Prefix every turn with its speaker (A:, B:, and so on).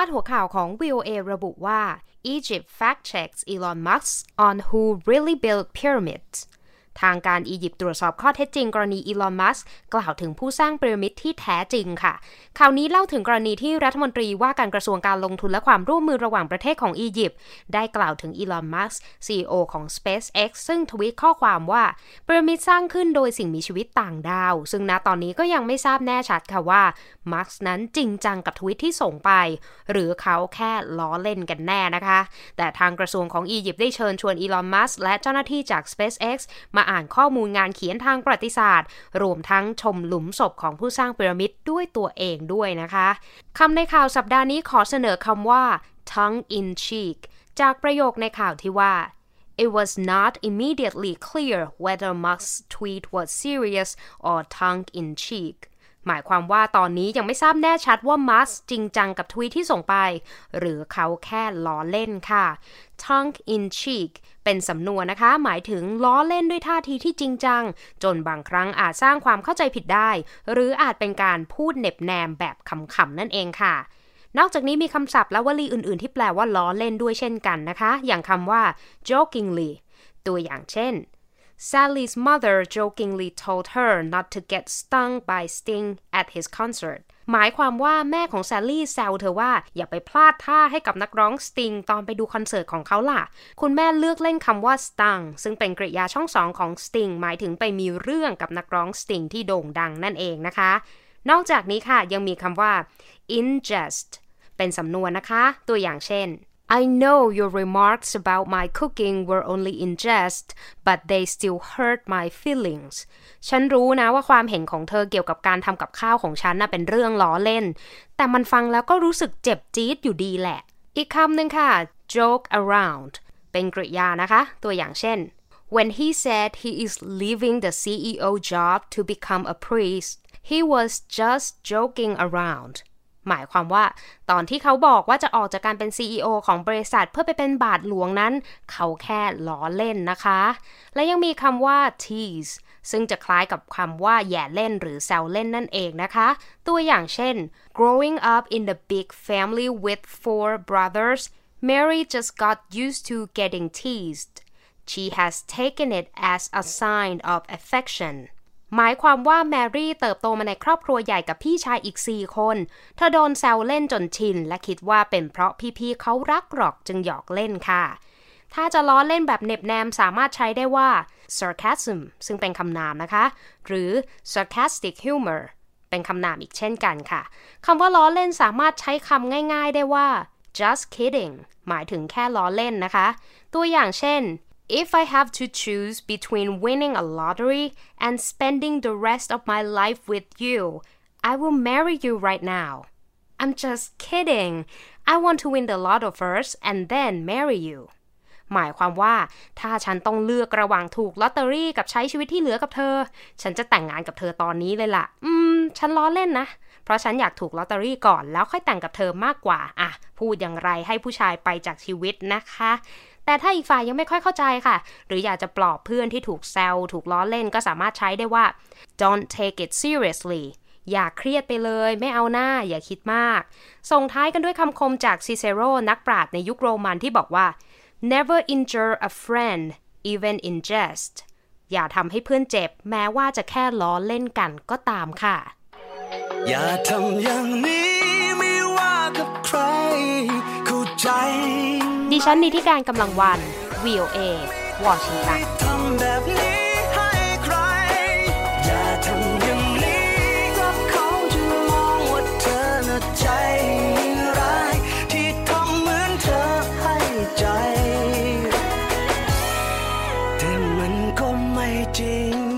A: าดหัวข่าวของ VOA ระบุว่า Egypt fact checks Elon Musk on who really built pyramids ทางการอียิปต์ตรวจสอบข้อเท็จจริงกรณีอีลอน มัสกล่าวถึงผู้สร้างพีระมิดที่แท้จริงค่ะ ข่าวนี้เล่าถึงกรณีที่รัฐมนตรีว่าการกระทรวงการลงทุนและความร่วมมือระหว่างประเทศของอียิปต์ได้กล่าวถึงอีลอน มัสก์ CEO ของ SpaceX ซึ่งทวีตข้อความว่าพีระมิดสร้างขึ้นโดยสิ่งมีชีวิตต่างดาว ซึ่งณตอนนี้ก็ยังไม่ทราบแน่ชัดค่ะว่า มัสก์นั้นจริงจังกับทวิตที่ส่งไป หรือเขาแค่ล้อเล่นกันแน่นะคะ แต่ทางกระทรวงของอียิปต์ได้เชิญชวนอีลอน มัสก์และเจ้าหน้าที่จาก SpaceX มาอ่านข้อมูลงานเขียนทางประวัติศาสตร์ รวมทั้งชมหลุมศพของผู้สร้างพีระมิดด้วยตัวเองด้วยนะคะคำในข่าวสัปดาห์นี้ขอเสนอคำว่า tongue in cheek จากประโยคในข่าวที่ว่า It was not immediately clear whether Musk's tweet was serious or tongue in cheek หมายความว่าตอนนี้ยังไม่ทราบแน่ชัดว่ามัสจริงจังกับทวีตที่ส่งไป หรือเขาแค่ล้อเล่นค่ะ tongue in cheek เป็นสำนวนนะคะ หมายถึงล้อเล่นด้วยท่าทีที่จริงจัง จนบางครั้งอาจสร้างความเข้าใจผิดได้ หรืออาจเป็นการพูดเน็บแนมแบบขำๆนั่นเองค่ะนอกจากนี้มีคำศัพท์และวลีอื่น ๆ ที่แปลว่าล้อเล่นด้วยเช่นกันนะคะ อย่างคำว่า jokingly ตัวอย่างเช่น Sally's mother jokingly told her not to get stung by Sting at his concert หมายความว่าแม่ของแซลลี่แซวเธอว่าอย่าไปพลาดท่าให้กับนักร้องสติงตอนไปดูคอนเสิร์ตของเขาล่ะ คุณแม่เลือกเล่นคำว่า stung ซึ่งเป็นกริยาช่องสองของสติงหมายถึงไปมีเรื่องกับนักร้องสติงที่โด่งดังนั่นเองนะคะ นอกจากนี้ค่ะยังมีคำว่า ingest เป็นสำนวนนะคะ ตัวอย่างเช่น I know your remarks about my cooking were only in jest, but they still hurt my feelings. ฉันรู้นะว่าความเห็นของเธอเกี่ยวกับการทำกับข้าวของฉันน่ะเป็นเรื่องล้อเล่น แต่มันฟังแล้วก็รู้สึกเจ็บจี๊ดอยู่ดีแหละ อีกคำหนึ่งค่ะ joke around เป็นกริยานะคะ ตัวอย่างเช่น When he said he is leaving the CEO job to become a priest, he was just joking around. หมายความว่า ตอนที่เขาบอกว่าจะออกจากการเป็น CEO ของบริษัทเพื่อไปเป็นบาทหลวงนั้น เขาแค่ล้อเล่นนะคะ และยังมีคำว่า tease ซึ่งจะคล้ายกับคำว่าแย่เล่นหรือแซวเล่นนั่นเองนะคะ ตัวอย่างเช่น growing up in the big family with four brothers Mary just got used to getting teased she has taken it as a sign of affection หมายความว่าแมรี่เติบโตมาในครอบครัวใหญ่กับพี่ชายอีก 4 คน เธอโดนแซวเล่นจนชิน และคิดว่าเป็นเพราะพี่ๆเขารักหรอกจึงหยอกเล่นค่ะ ถ้าจะล้อเล่นแบบเน็บแนมสามารถใช้ได้ว่า sarcasm ซึ่งเป็นคำนามนะคะ หรือ sarcastic humor เป็นคำนามอีกเช่นกันค่ะคำว่าล้อเล่นสามารถใช้คำง่าย ๆ ได้ว่า just kidding หมายถึงแค่ล้อเล่นนะคะ ตัวอย่างเช่น If I have to choose between winning a lottery and spending the rest of my life with you, I will marry you right now. I'm just kidding. I want to win the lotto first and then marry you. หมายความว่าถ้าฉันต้องเลือกระหว่างถูกลอตเตอรี่กับใช้ชีวิตที่เหลือกับเธอ ฉันจะแต่งงานกับเธอตอนนี้เลยละ่ะ อืม ฉันล้อเล่นนะ เพราะฉันอยากถูกลอตเตอรี่ก่อนแล้วค่อยแต่งกับเธอมากกว่า อะ พูดอย่างไรให้ผู้ชายไปจากชีวิตนะคะ แต่ถ้าอีกฝ่ายยังไม่ค่อยเข้าใจค่ะ หรืออยากจะปลอบเพื่อนที่ถูกแซวถูกล้อเล่นก็สามารถใช้ได้ว่า don't take it seriously อย่าเครียดไปเลย ไม่เอาหน้า อย่าคิดมาก ส่งท้ายกันด้วยคำคมจากซิเซโรนักปราชญ์ในยุคโรมันที่บอกว่า never injure a friend even in jest อย่าทำให้เพื่อนเจ็บ แม้ว่าจะแค่ล้อเล่นกันก็ตามค่ะ อย่าทำอย่างนี้ไม่ว่ากับใคร เข้าใจ ดิฉันนิติการกำลังวัน VOA วอชิงตัน
B: จริง